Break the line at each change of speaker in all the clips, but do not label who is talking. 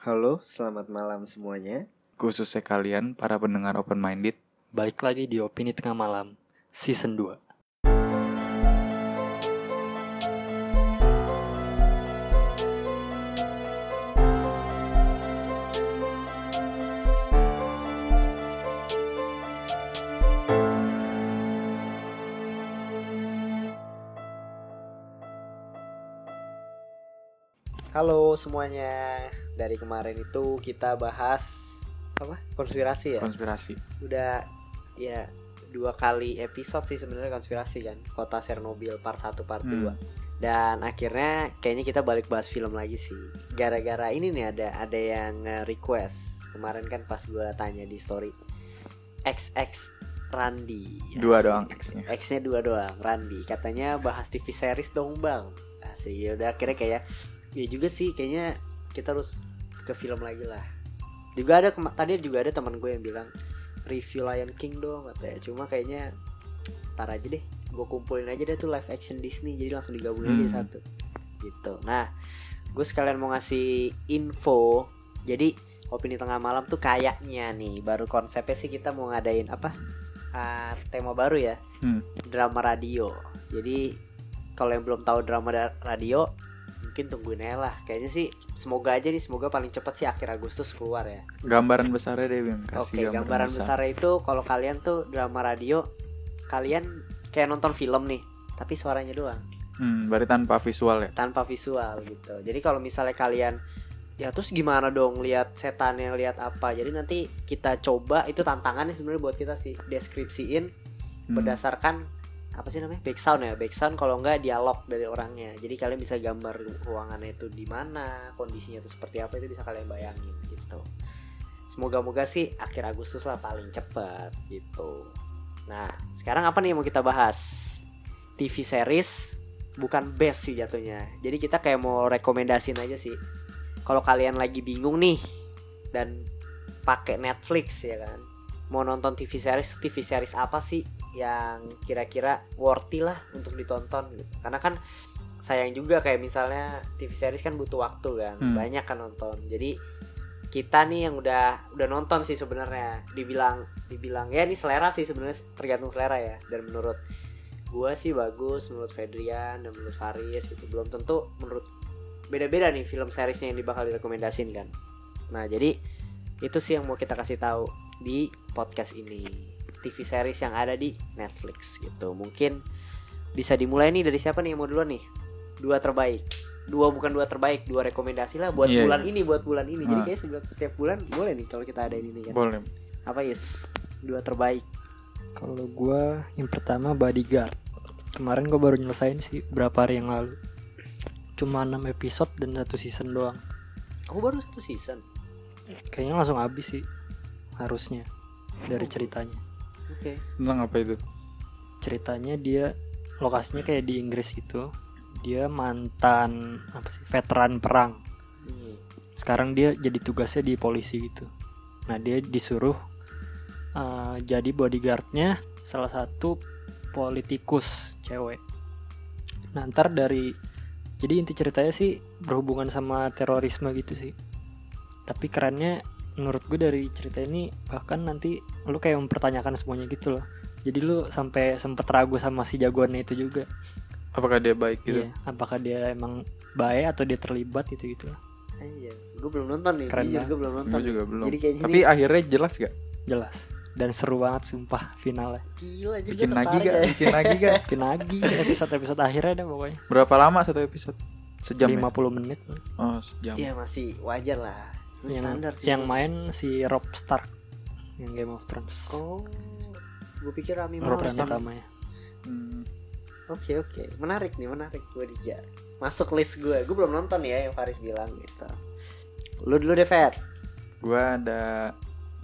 Halo, selamat malam semuanya.
Khususnya kalian para pendengar open minded.
Balik lagi di Opini Tengah Malam Season 2
Halo semuanya. Dari kemarin itu kita bahas apa? Konspirasi ya.
Konspirasi.
Udah ya dua kali episode sih sebenarnya konspirasi kan. Kota Chernobyl part 1 part 2.
Hmm.
Dan akhirnya kayaknya kita balik bahas film lagi sih. Gara-gara ini nih ada ada yang request. Kemarin kan pas gua tanya di story XX Randi.
Dua
Asik.
doang X-nya.
X-nya dua doang, Randi. Katanya bahas TV series dong, Bang. Asik, ya udah akhirnya kayak ya juga sih kayaknya kita harus ke film lagi lah. Juga ada tadi juga ada teman gue yang bilang review Lion King dong katanya. Cuma kayaknya tar aja deh. Gue kumpulin aja deh tuh live action Disney jadi langsung digabungin aja jadi
Hmm.
satu. Gitu. Nah, gue sekalian mau ngasih info. Jadi opini tengah malam tuh kayaknya nih baru konsepnya sih kita mau ngadain apa? Ah, tema baru ya
Hmm.
drama radio. Jadi kalau yang belum tahu drama radio mungkin tungguin aja lah. Kayaknya sih semoga aja nih semoga paling cepat sih akhir Agustus keluar ya.
Gambaran besarnya deh Bim.
Oke,
Kasih
gambaran besar itu kalau kalian tuh drama radio kalian kayak nonton film nih, tapi suaranya doang,
Hmm, berarti tanpa visual ya.
tanpa visual gitu. Jadi kalau misalnya kalian ya terus gimana dong lihat setannya lihat apa jadi nanti kita coba itu tantangannya sebenarnya buat kita sih deskripsiin
Hmm.
berdasarkan apa sih namanya? Background ya. Background kalau enggak dialog dari orangnya. Jadi kalian bisa gambar ruangannya itu di mana kondisinya itu seperti apa itu bisa kalian bayangin gitu. Semoga-moga sih akhir Agustus lah paling cepat gitu. Nah sekarang apa nih yang mau kita bahas? TV series bukan best sih jatuhnya. Jadi kita kayak mau rekomendasiin aja sih. Kalau kalian lagi bingung nih dan pakai Netflix ya kan? Mau nonton TV series TV series apa sih yang kira-kira worthy lah untuk ditonton gitu. Karena kan sayang juga kayak misalnya TV series kan butuh waktu kan,
Hmm.
banyak kan nonton. Jadi kita nih yang udah udah nonton sih sebenarnya dibilang dibilang ya ini selera sih sebenarnya tergantung selera ya dan menurut gua sih bagus menurut Fedrian dan menurut Faris gitu belum tentu menurut beda-beda nih film seriesnya yang bakal direkomendasin kan nah jadi itu sih yang mau kita kasih tahu di podcast ini TV series yang ada di Netflix gitu. Mungkin bisa dimulai nih dari siapa nih? Yang mau duluan nih? Dua terbaik. Dua bukan dua terbaik dua rekomendasi lah buat
Iya,
bulan
iya.
ini buat bulan ini. Jadi
Ah.
kayak setiap, bulan boleh nih kalau kita ada ini kan?
Boleh.
apa Yus dua terbaik.
Kalau gua yang pertama Bodyguard. Kemarin gua baru nyelesain sih berapa hari yang lalu. Cuma 6 episode dan satu season doang.
Aku baru satu season?
Kayaknya langsung habis sih Harusnya Dari ceritanya
oke.
Tentang apa itu?
Ceritanya dia Lokasinya kayak di Inggris gitu. Dia mantan Apa sih Veteran perang.
Hmm.
sekarang dia jadi tugasnya di polisi gitu. Nah dia disuruh uh, jadi bodyguardnya salah satu politikus cewek. Nah ntar dari jadi inti ceritanya sih berhubungan sama terorisme gitu sih. Tapi kerennya menurut gue dari cerita ini bahkan nanti lu kayak mempertanyakan semuanya gitu loh jadi lu sampai sempet ragu sama si jagoannya itu juga
Apakah dia baik gitu?
Iya, apakah dia emang baik atau dia terlibat gitu gitu lah
Iya, gue belum nonton nih.
Keren
gue belum nonton.
Gue juga belum.
Jadi kayaknya
Tapi
ini
akhirnya jelas gak?
jelas dan seru banget sumpah finalnya
gila jadi
Bikin lagi gak?
ya.
Bikin lagi gak?
bikin lagi episode episode akhirnya deh pokoknya
Berapa lama satu episode? Sejam
50
ya?
menit
Oh sejam.
Iya masih wajar lah. Itu
yang
standar.
yang
gitu.
main si Rob Stark yang Game of Thrones
Oh, gue pikir Rami
Rob
Malek.
utamanya
Hmm.
Oke oke, menarik nih menarik gue Dija. Masuk list gue. Gue belum nonton ya yang Faris bilang gitu. Lu dulu deh Fer.
Gue ada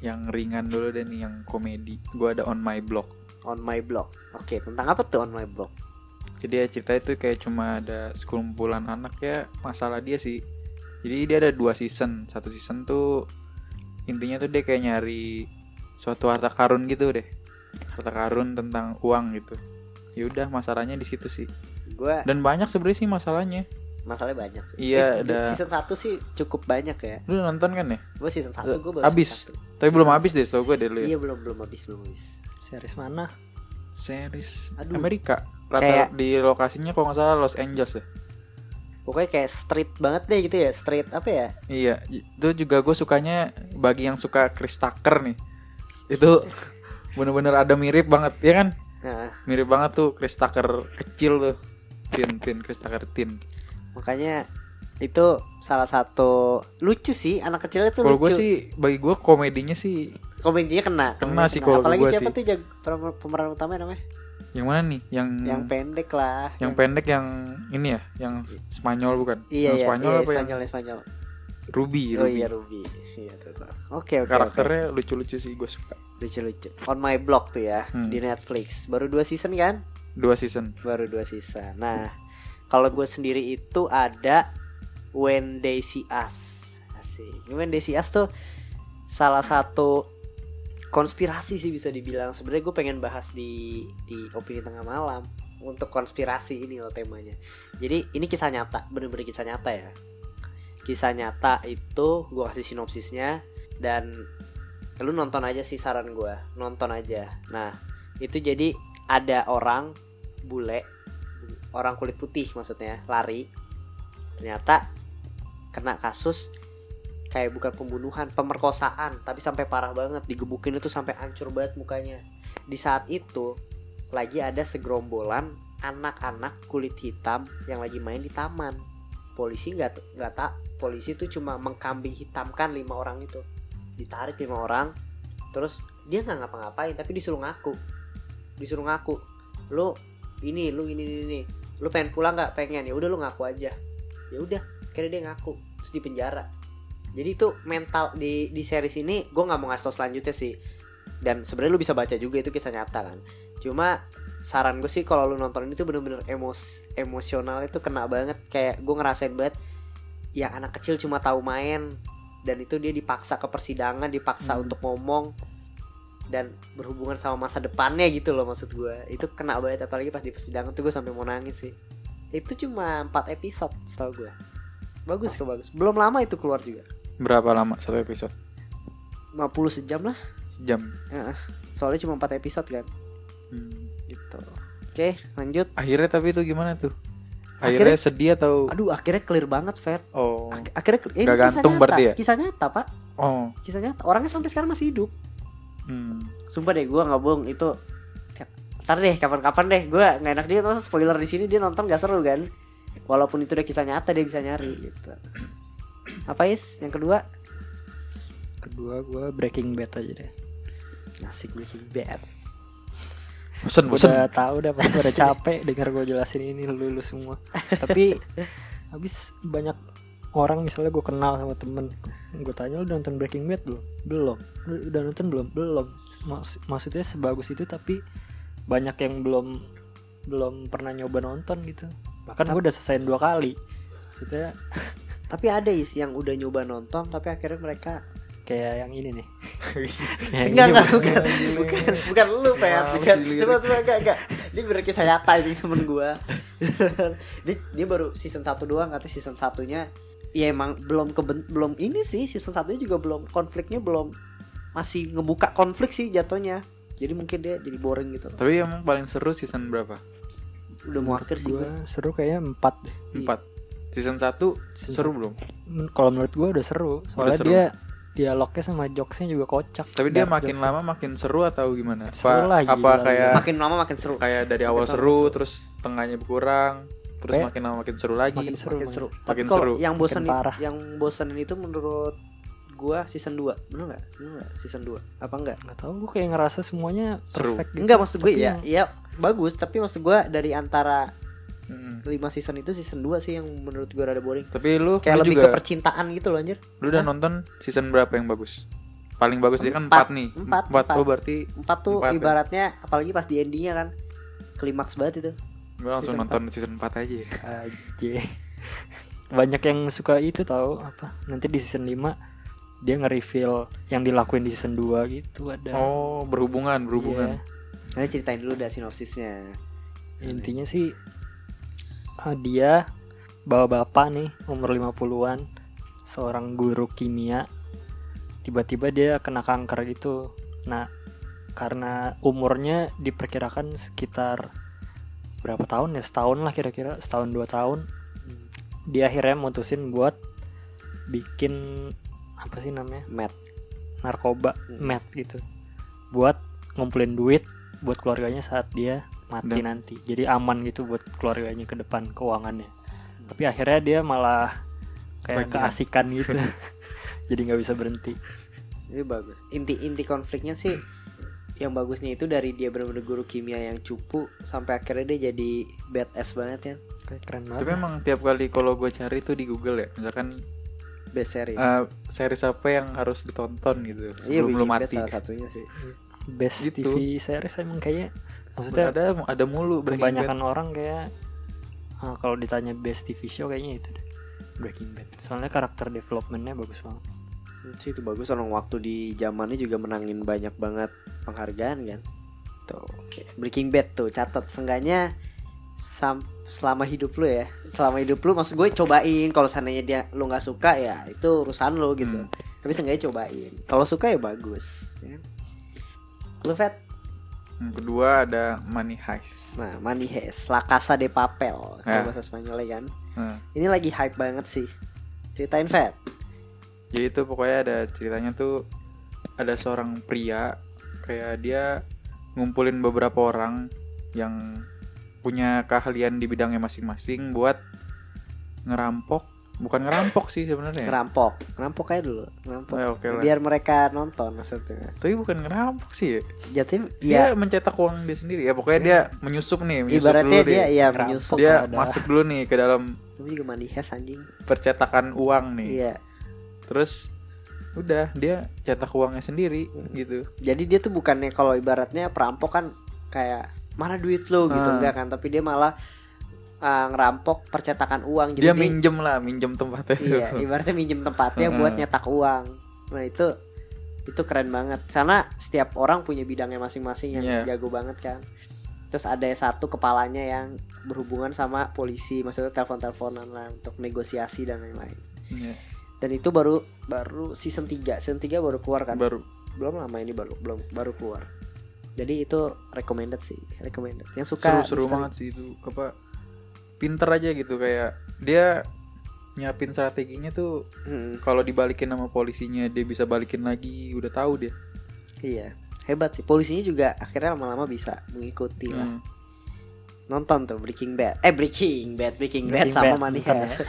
yang ringan dulu deh nih yang komedi. Gue ada on my blog.
On my blog. Oke, tentang apa tuh on my blog?
Jadi ya cerita itu kayak cuma ada sekumpulan anak ya masalah dia sih. Jadi dia ada dua season. Satu season tuh intinya tuh dia kayak nyari suatu harta karun gitu deh. Harta karun tentang uang gitu. Ya udah masalahnya di situ sih.
Gue
Dan banyak sebenarnya sih masalahnya.
masalahnya banyak sih
Iya,
Eh, di
ada-
season 1 sih cukup banyak ya
Lu nonton kan ya?
gue season 1 gue baru
Abis.
season satu.
Tapi belum habis deh, setahu gue deh lu ya.
iya belum belum habis belum habis
Series mana?
Series
Aduh.
Amerika. Rata
Kayak-
di lokasinya kalau nggak salah Los Angeles ya.
Pokoknya kayak street banget deh gitu ya street apa ya
Iya, itu juga gue sukanya bagi yang suka Chris Tucker nih. Itu bener-bener ada mirip banget, ya kan?
nah
Mirip banget tuh Chris Tucker kecil tuh. Tin, tin, Chris Tucker tin.
makanya itu salah satu lucu sih anak kecilnya tuh
Kalau gue sih, bagi gue komedinya sih
komedinya kena
Kena
komedinya
sih kalau
apalagi siapa
sih.
tuh jag- pemeran, pemeran utama namanya
yang mana nih? Yang
yang pendek lah
yang pendek yang ini ya, yang Spanyol bukan?
iya
yang
iya
Spanyol
iya,
apa
Spanyol
yang
Spanyol
Ruby,
oh
Ruby.
iya Ruby iya tuh, tuh. oke oke
Karakternya lucu-lucu sih gue suka.
lucu lucu on my block tuh ya
Hmm.
di Netflix baru dua season kan
Dua season.
baru dua season nah kalau gue sendiri itu ada When They See Us asik When They See Us tuh salah satu konspirasi sih bisa dibilang. Sebenarnya gue pengen bahas di di opini tengah malam untuk konspirasi ini loh temanya. Jadi ini kisah nyata bener-bener kisah nyata ya. Kisah nyata itu gue kasih sinopsisnya dan lu nonton aja sih saran gue nonton aja. Nah itu jadi ada orang bule orang kulit putih maksudnya lari. Ternyata kena kasus kayak bukan pembunuhan pemerkosaan tapi sampai parah banget. Digebukin itu sampai hancur banget mukanya. Di saat itu lagi ada segerombolan anak-anak kulit hitam yang lagi main di taman. Polisi nggak nggak tak polisi itu cuma mengkambing hitamkan lima orang itu. Ditarik lima orang terus dia nggak ngapa-ngapain tapi disuruh ngaku. Disuruh ngaku lu ini lu ini ini, ini. lu pengen pulang nggak? Pengen. Ya udah lu ngaku aja. Ya udah kira dia ngaku terus di penjara jadi itu mental di di series ini gue nggak mau ngasih tau selanjutnya sih. Dan sebenarnya lu bisa baca juga itu kisah nyata kan. Cuma saran gue sih kalau lu nonton ini tuh bener-bener emos emosional itu kena banget. Kayak gue ngerasain banget ya anak kecil cuma tahu main dan itu dia dipaksa ke persidangan dipaksa
Hmm.
untuk ngomong dan berhubungan sama masa depannya gitu loh maksud gue itu kena banget apalagi pas di persidangan tuh gue sampai mau nangis sih. Itu cuma 4 episode setahu gue bagus kok bagus. Belum lama itu keluar juga
Berapa lama satu episode?
50 sejam lah
Sejam.
Heeh. soalnya cuma 4 episode kan
Hmm.
gitu oke lanjut
Akhirnya tapi itu gimana tuh? Akhirnya, sedih atau
aduh akhirnya clear banget Fed
oh
Ak- akhirnya
Nggak
kisah
gantung
nyata.
berarti ya?
kisah nyata pak
oh
kisah nyata orangnya sampai sekarang masih hidup
hmm.
sumpah deh gue nggak bohong itu Ntar deh kapan-kapan deh gue nggak enak juga masa spoiler di sini dia nonton gak seru kan walaupun itu udah kisah nyata dia bisa nyari gitu apa is? Yang kedua?
Kedua gue Breaking Bad aja deh.
asik Breaking Bad.
Bosen
Gua
bosen.
udah tahu udah pasti udah capek dengar gue jelasin ini lu, lu semua. Tapi habis banyak orang misalnya gue kenal sama temen. Gue tanya lu udah nonton Breaking Bad belum? Belum. Lu udah nonton belum? Belum. Maks- maksudnya sebagus itu tapi banyak yang belum belum pernah nyoba nonton gitu. Bahkan gue udah selesaiin dua kali. Maksudnya
tapi ada is yang udah nyoba nonton tapi akhirnya mereka
kayak yang ini nih. Yang
enggak
ini
enggak
bukan-
bukan. Bukan bukan lu Pet.
Wow,
bukan coba coba enggak enggak. Ini berkisah nyata ini temen gua. Dia, dia baru season 1 doang kata season satunya ya emang belum keben belum ini sih season satunya juga belum konfliknya belum masih ngebuka konflik sih jatuhnya. Jadi mungkin dia jadi boring gitu.
Tapi emang paling seru season berapa?
Udah mau akhir sih
gue
gua
seru kayaknya empat deh.
Empat season satu
Season
seru belum
kalau menurut gue udah seru soalnya
seru.
dia dialognya sama jokesnya juga kocak
tapi dia makin
jokesnya.
lama makin seru atau gimana
Seru
apa
lah,
apa
gila,
kayak
makin lama makin seru
kayak dari awal
Makin
seru
seru.
terus tengahnya berkurang terus
Kayak-
makin lama makin seru lagi
makin seru,
makin
makin
seru.
Makin
kalau
seru.
yang bosan
Makin
yang bosanin itu menurut gua season 2. Bener enggak? Bener enggak? Season 2. Apa enggak?
nggak tahu gue kayak ngerasa semuanya
Seru.
perfect gitu.
Enggak maksud gue ya.
yang-
Ya bagus, tapi maksud gua dari antara
Mm.
5 season itu season 2 sih yang menurut gua rada boring.
tapi lu
Kayak
lu
lebih
juga
ke percintaan gitu loh anjir.
lu udah
Hah?
nonton season berapa yang bagus paling bagus dia kan
Empat.
4 nih
Empat,
empat
empat.
oh berarti
4 tuh
Empat ya?
ibaratnya apalagi pas di endingnya kan klimaks banget itu.
gue langsung
Season
nonton season 4 aja ya.
aja banyak yang suka itu tahu apa nanti di season 5 dia nge-reveal yang dilakuin di season 2 gitu ada
oh berhubungan berhubungan
Iya.
Nanti ceritain dulu dah sinopsisnya.
intinya sih ah, dia bawa bapak nih umur 50-an seorang guru kimia. Tiba-tiba dia kena kanker gitu. Nah karena umurnya diperkirakan sekitar berapa tahun ya? Setahun lah kira-kira setahun dua tahun. Dia akhirnya mutusin buat bikin apa sih namanya?
Matt
narkoba
Hmm.
meth gitu. Buat ngumpulin duit buat keluarganya saat dia mati
Dan-
nanti. Jadi aman gitu buat keluarganya ke depan keuangannya. Tapi akhirnya dia malah kayak
Bagian.
keasikan gitu. Jadi nggak bisa berhenti.
Itu bagus. Inti inti konfliknya sih yang bagusnya itu dari dia benar-benar guru kimia yang cupu sampai akhirnya dia jadi badass banget ya.
Keren
Tapi
banget.
memang tiap kali kalau gue cari tuh di Google ya, misalkan
best series.
eh, series apa yang harus ditonton gitu
iya
sebelum lu
Breaking Bad
mati.
salah satunya sih.
Best
gitu.
TV series emang kayaknya maksudnya
ada ada mulu
kebanyakan
Bad.
orang kayak ah, kalau ditanya best TV show kayaknya itu deh Breaking Bad. Soalnya karakter developmentnya bagus banget.
Sih itu bagus. Orang waktu di zamannya juga menangin banyak banget penghargaan kan? Tuh oke. Breaking Bad tuh catat. Sengganya sam selama hidup lu ya. Selama hidup lu maksud gue cobain. Kalau seandainya dia lu nggak suka ya itu urusan lu gitu.
Hmm.
tapi seenggaknya cobain. Kalau suka ya bagus ya. lu Fat
Yang kedua ada Money Heist.
nah Money Heist La Casa de Papel
Ya.
bahasa Spanyolnya kan.
Nah,
ini lagi hype banget sih. Ceritain Fat.
Jadi itu pokoknya ada ceritanya tuh ada seorang pria kayak dia ngumpulin beberapa orang yang punya keahlian di bidangnya masing-masing buat ngerampok, bukan ngerampok sih sebenarnya.
ngerampok ngerampok aja dulu ngerampok
Eh, oke lah.
biar mereka nonton maksudnya
Tapi bukan ngerampok sih ya.
Jatim
Dia
ya
mencetak uang dia sendiri ya. Pokoknya dia menyusup nih, menyusup
ibaratnya
dulu
dia ya menyusup
Dia masuk dulu nih ke dalam
itu juga mandi hes anjing
percetakan uang nih.
iya
Terus udah dia cetak uangnya sendiri
Hmm.
gitu.
jadi dia tuh bukannya kalau ibaratnya perampok kan kayak mana duit lo gitu
Ah.
enggak kan tapi dia malah uh, ngerampok percetakan uang
Dia
jadi
minjem lah, minjem tempatnya tuh.
iya ibaratnya minjem tempatnya buat nyetak uang. Nah itu itu keren banget. Karena setiap orang punya bidangnya masing-masing yang
Iya.
jago banget kan. Terus ada satu kepalanya yang berhubungan sama polisi maksudnya telepon-teleponan lah untuk negosiasi dan lain-lain.
Iya,
dan itu baru baru season 3 season 3 baru keluar kan?
Baru.
Belum lama ini baru belum baru keluar. Jadi itu recommended sih recommended. Yang suka
seru-seru banget sih itu apa pinter aja gitu kayak dia nyiapin strateginya tuh
Hmm,
kalau dibalikin sama polisinya dia bisa balikin lagi udah tahu dia.
Iya hebat sih. Polisinya juga akhirnya lama-lama bisa mengikuti lah.
Hmm.
nonton tuh Breaking Bad. Eh Breaking Bad Breaking, Bad
Breaking
sama
Bad,
Money
bukan
Heist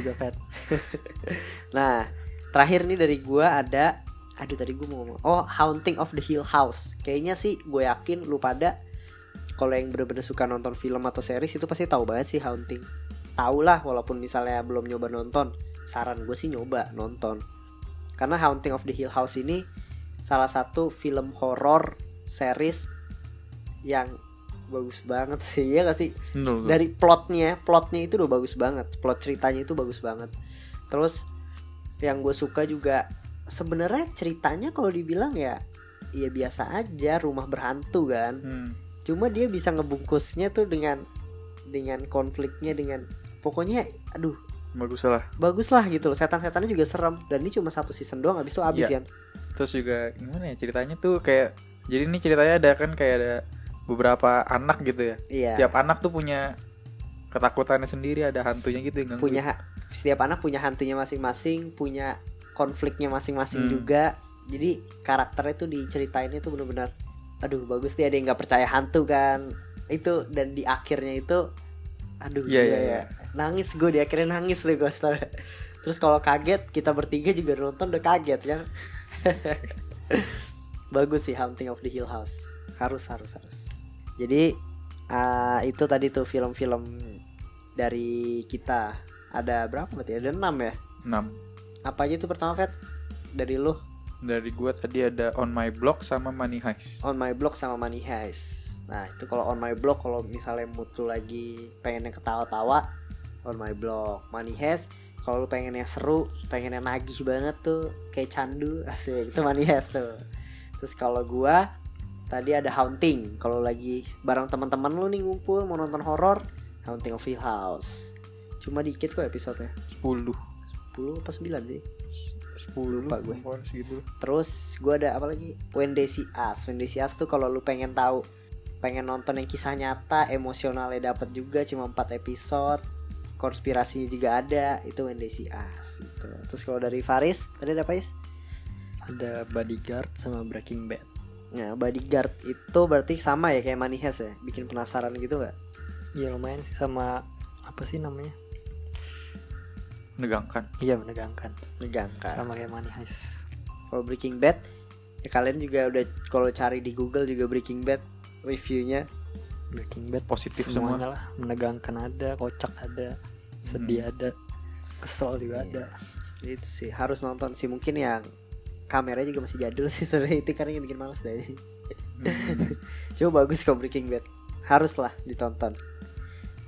juga Fat.
Nah terakhir nih dari gua ada aduh tadi gua mau ngomong. Oh Haunting of the Hill House. Kayaknya sih gue yakin lu pada kalau yang bener-bener suka nonton film atau series itu pasti tahu banget sih Haunting. Tahu lah walaupun misalnya belum nyoba nonton. Saran gue sih nyoba nonton. Karena Haunting of the Hill House ini salah satu film horor series yang bagus banget sih ya gak sih?
Bener tuh.
dari plotnya plotnya itu udah bagus banget. Plot ceritanya itu bagus banget. Terus yang gue suka juga sebenarnya ceritanya kalau dibilang ya ya biasa aja rumah berhantu kan.
Hmm.
Cuma dia bisa ngebungkusnya tuh dengan dengan konfliknya dengan pokoknya aduh.
Bagus lah
bagus lah gitu loh setan-setannya juga serem. Dan ini cuma satu season doang habis itu habis
Iya.
kan
terus juga gimana ya ceritanya tuh kayak jadi ini ceritanya ada kan kayak ada beberapa anak gitu ya.
Iya.
Tiap anak tuh punya ketakutannya sendiri ada hantunya gitu yang ganggu.
punya setiap anak punya hantunya masing-masing punya konfliknya masing-masing
Hmm.
juga. Jadi karakternya tuh diceritainnya tuh bener-bener aduh bagus dia ada yang nggak percaya hantu kan. Itu dan di akhirnya itu aduh gila
iya,
ya.
iya.
nangis gue di akhirnya nangis deh gue setelah- terus kalau kaget kita bertiga juga nonton udah kaget kan. Bagus sih Haunting of the Hill House. Harus harus harus. Jadi ah, itu tadi tuh film-film dari kita. Ada berapa berarti ada enam ya?
6
apa aja itu pertama Fat? Dari lu
dari gua tadi ada on my block sama money heist.
On my block sama money heist. Nah itu kalau on my block kalau misalnya mood lu lagi pengennya ketawa-tawa on my block. Money heist kalau lu pengennya seru pengennya nagih banget tuh kayak candu asik itu money heist tuh. Terus kalau gua tadi ada haunting. Kalau lagi bareng teman-teman lu nih ngumpul mau nonton horor haunting of Hill House. Cuma dikit kok episodenya.
10
10 apa 9 sih
10
Lupa gue.
segitu
Terus gue ada apa lagi When They See Us When They See Us tuh kalau lu pengen tahu Pengen nonton yang kisah nyata Emosionalnya dapat juga Cuma 4 episode Konspirasinya juga ada Itu When They See Us gitu. Terus kalau dari Faris Tadi ada apa Is?
ada bodyguard sama Breaking Bad
Nah Bodyguard itu berarti sama ya kayak Heist ya Bikin penasaran gitu gak?
ya lumayan sih sama apa sih namanya
menegangkan.
Iya menegangkan.
Menegangkan.
Sama kayak Money Heist.
Kalau Breaking Bad Ya kalian juga udah Kalau cari di Google juga Breaking Bad Reviewnya.
Breaking Bad
Positif semua.
semuanya lah. Menegangkan ada kocak ada sedih ada kesel juga ada.
Iya. Itu sih harus nonton sih. Mungkin yang Kameranya juga masih jadul sih Soalnya itu karena yang bikin males deh. Coba bagus kok Breaking Bad. Harus lah ditonton.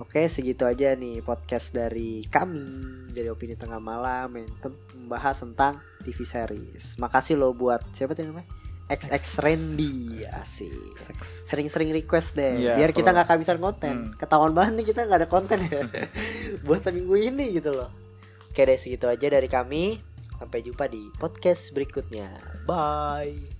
Oke segitu aja nih podcast dari kami Dari Opini Tengah Malam Yang membahas tentang TV series. Makasih lo buat Siapa tuh namanya? XX Randy. Asik. Sering-sering request deh
Iya,
Biar kita nggak kehabisan konten.
Hmm.
Ketahuan banget nih kita nggak ada konten ya. Buat minggu ini gitu loh. Oke deh segitu aja dari kami. Sampai jumpa di podcast berikutnya. Bye